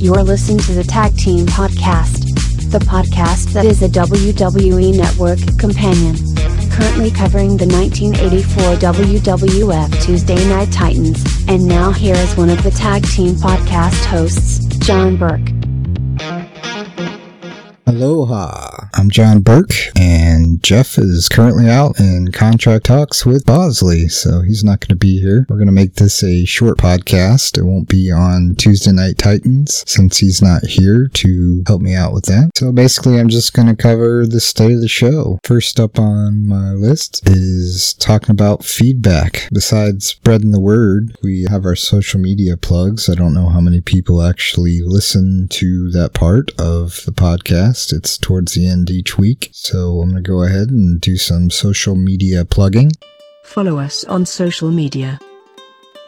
You're listening to the Tag Team Podcast, the podcast that is a WWE Network companion. Currently covering the 1984 WWF Tuesday Night Titans, and now here is one of the Tag Team Podcast hosts, John Burke. Aloha. I'm John Burke, and Jeff is currently out in contract talks with Bosley, so he's not going to be here. We're going to make this a short podcast. It won't be on Tuesday Night Titans since he's not here to help me out with that. So basically, I'm just going to cover the state of the show. First up on my list is talking about feedback. Besides spreading the word, we have our social media plugs. I don't know how many people actually listen to that part of the podcast. It's towards the end each week. So I'm going to go ahead and do some social media plugging. Follow us on social media.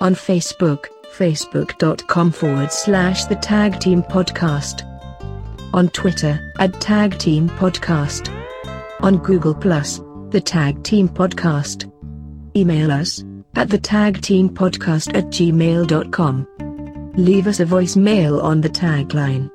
On Facebook, facebook.com forward slash the tag team podcast. On Twitter, at tag team podcast. On Google Plus, the tag team podcast. Email us at the tag team podcast at gmail.com. Leave us a voicemail on the tagline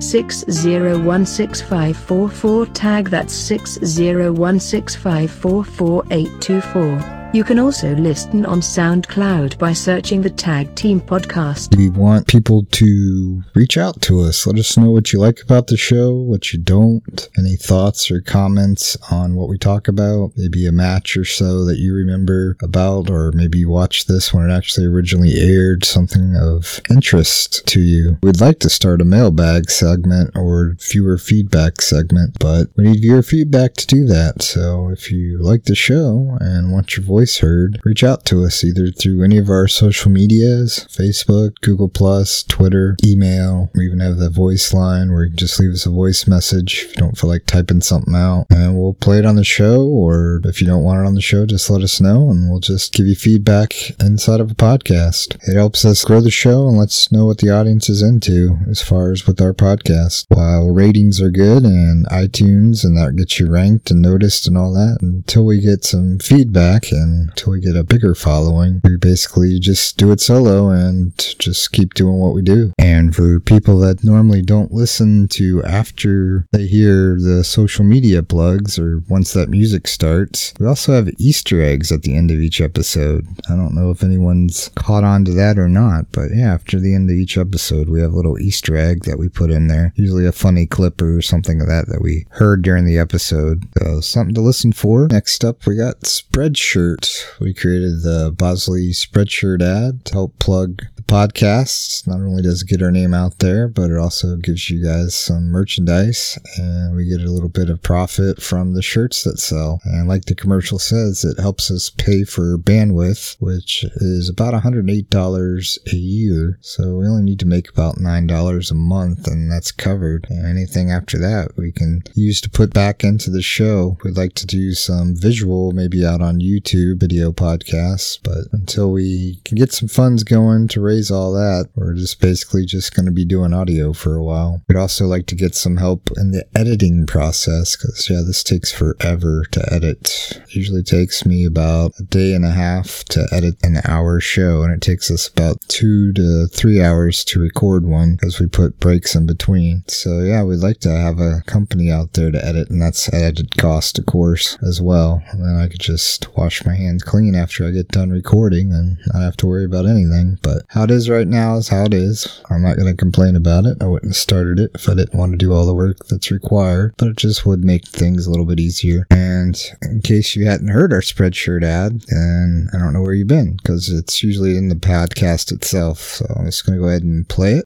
6016544 tag that's 60165444824. You can also listen on SoundCloud by searching the Tag Team Podcast. We want people to reach out to us. Let us know what you like about the show, what you don't, any thoughts or comments on what we talk about, maybe a match or so that you remember about, or maybe you watched this when it actually originally aired, something of interest to you. We'd like to start a mailbag segment or viewer feedback segment, but we need your feedback to do that. So if you like the show and want your voice voice heard, reach out to us either through any of our social medias Facebook, Google, Plus, Twitter, email. We even have the voice line where you can just leave us a voice message if you don't feel like typing something out. And we'll play it on the show, or if you don't want it on the show, just let us know and we'll just give you feedback inside of a podcast. It helps us grow the show and lets us know what the audience is into as far as with our podcast. While ratings are good and iTunes and that gets you ranked and noticed and all that, until we get some feedback and until we get a bigger following. We basically just do it solo and just keep doing what we do. And for people that normally don't listen to after they hear the social media plugs or once that music starts, we also have Easter eggs at the end of each episode. I don't know if anyone's caught on to that or not, but yeah, after the end of each episode, we have a little Easter egg that we put in there. Usually a funny clip or something of that that we heard during the episode. So something to listen for. Next up, we got Spreadshirt we created the Bosley Spreadshirt ad to help plug the podcast. Not only does it get our name out there, but it also gives you guys some merchandise and we get a little bit of profit from the shirts that sell. And like the commercial says, it helps us pay for bandwidth, which is about $108 a year. So we only need to make about $9 a month and that's covered. And anything after that we can use to put back into the show. We'd like to do some visual, maybe out on YouTube video podcasts, but until we can get some funds going to raise all that, we're just basically just going to be doing audio for a while. We'd also like to get some help in the editing process because, yeah, this takes forever to edit. Usually takes me about a day and a half to edit an hour show, and it takes us about two to three hours to record one because we put breaks in between. So, yeah, we'd like to have a company out there to edit, and that's added cost, of course, as well. And then I could just wash my hands clean after I get done recording and not have to worry about anything. But how it is right now is how it is. I'm not going to complain about it. I wouldn't have started it if I didn't want to do all the work that's required, but it just would make things a little bit easier. And in case you hadn't heard our Spreadshirt ad, then I don't know where you've been because it's usually in the podcast itself. So I'm just going to go ahead and play it.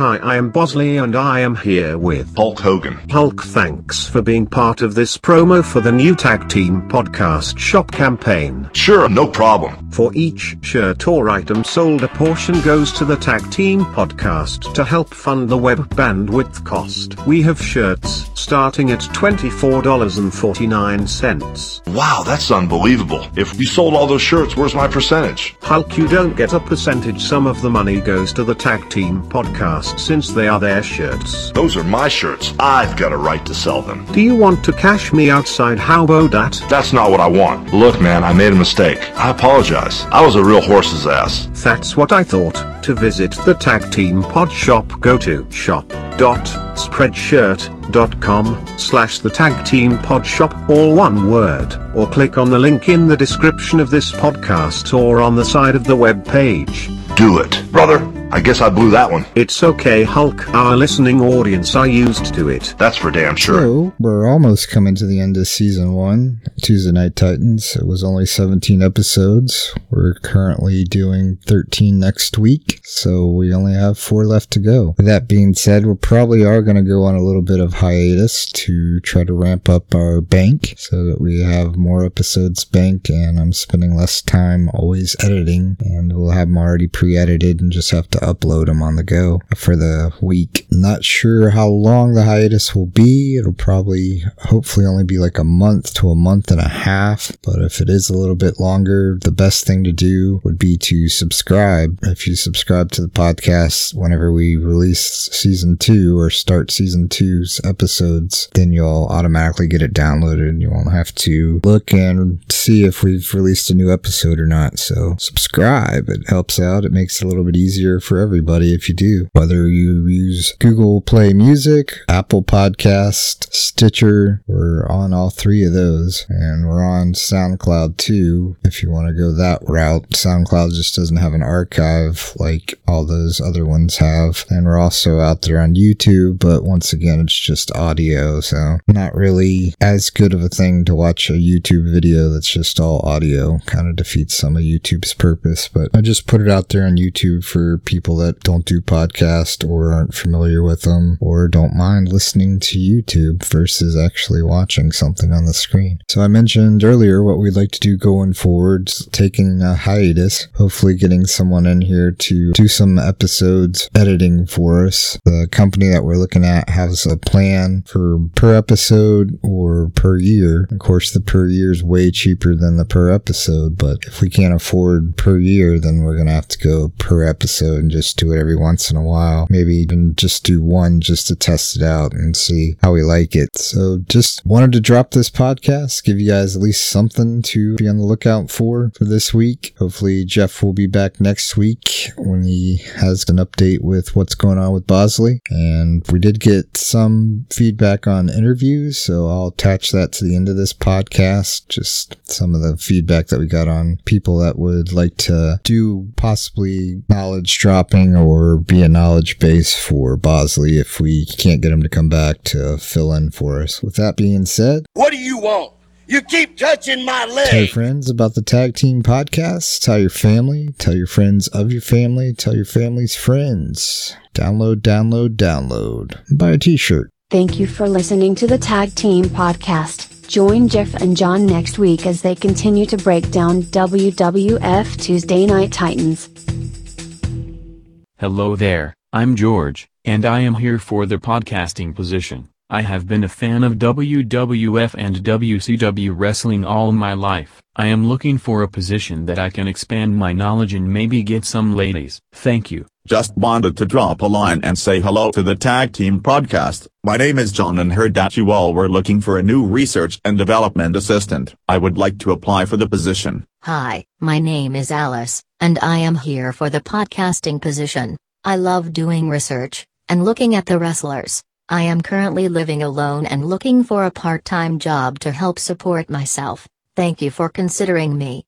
Hi, I am Bosley and I am here with Hulk Hogan. Hulk, thanks for being part of this promo for the new Tag Team Podcast Shop campaign. Sure, no problem. For each shirt or item sold, a portion goes to the Tag Team Podcast to help fund the web bandwidth cost. We have shirts starting at $24.49. Wow, that's unbelievable. If we sold all those shirts, where's my percentage? Hulk, you don't get a percentage. Some of the money goes to the Tag Team Podcast since they are their shirts. Those are my shirts. I've got a right to sell them. Do you want to cash me outside? How about that? That's not what I want. Look, man, I made a mistake. I apologize. I was a real horse's ass. That's what I thought. To visit the Tag Team Pod Shop go to shop.spreadshirt.com slash the Tag Team Pod Shop all one word or click on the link in the description of this podcast or on the side of the web page. Do it. Brother, I guess I blew that one. It's okay Hulk our listening audience are used to it. That's for damn sure. So we're almost coming to the end of season one, Tuesday Night Titans. It was only 17 episodes. We're currently doing 13 next week, so we only have four left to go. With that being said, we probably are going to go on a little bit of hiatus to try to ramp up our bank so that we have more episodes bank and I'm spending less time always editing and we'll have them already pre-edited and just have to upload them on the go for the week. Not sure how long the hiatus will be. It'll probably, hopefully, only be like a month to a month and a half. But if it is a little bit longer, the best thing to do would be to subscribe. If you subscribe to the podcast whenever we release season two or start season two's episodes, then you'll automatically get it downloaded. You won't have to look and see if we've released a new episode or not. So subscribe. It helps out. It makes it a little bit easier for everybody if you do. Whether you use Google Play Music, Apple Podcast, Stitcher, we're on all three of those. And we're on SoundCloud too, if you want to go that route. SoundCloud just doesn't have an archive like all those other ones have. And we're also out there on YouTube, but once again, it's just audio. So not really as good of a thing to watch a YouTube video that's just all audio. Kind of defeats some of YouTube's purpose, but I just put it out there on YouTube for people that don't do podcast or aren't familiar with them or don't mind listening to YouTube versus actually watching something on the screen. So I mentioned earlier what we'd like to do going forward, taking a hiatus, hopefully getting someone in here to do some episodes editing for us. The company that we're looking at has a plan for per episode or per year. Of course, the per year is way cheaper than the per episode, but if we can't afford per year, then we're going to have to go per episode just do it every once in a while. Maybe even just do one just to test it out and see how we like it. So just wanted to drop this podcast, give you guys at least something to be on the lookout for for this week. Hopefully Jeff will be back next week when he has an update with what's going on with Bosley. And we did get some feedback on interviews, so I'll attach that to the end of this podcast. Just some of the feedback that we got on people that would like to do possibly knowledge dropping or be a knowledge base for Bosley if we can't get him to come back to fill in for us. With that being said, What do you want? You keep touching my leg. tell your friends about the Tag Team Podcast. Tell your family. Tell your friends of your family. Tell your family's friends. Download, download, download. Buy a t-shirt. Thank you for listening to the Tag Team Podcast. Join Jeff and John next week as they continue to break down WWF Tuesday Night Titans. Hello there, I'm George, and I am here for the podcasting position. I have been a fan of WWF and WCW wrestling all my life. I am looking for a position that I can expand my knowledge and maybe get some ladies. Thank you. Just wanted to drop a line and say hello to the Tag Team Podcast. My name is John and heard that you all were looking for a new research and development assistant. I would like to apply for the position. Hi, my name is Alice, and I am here for the podcasting position. I love doing research and looking at the wrestlers. I am currently living alone and looking for a part time job to help support myself. Thank you for considering me.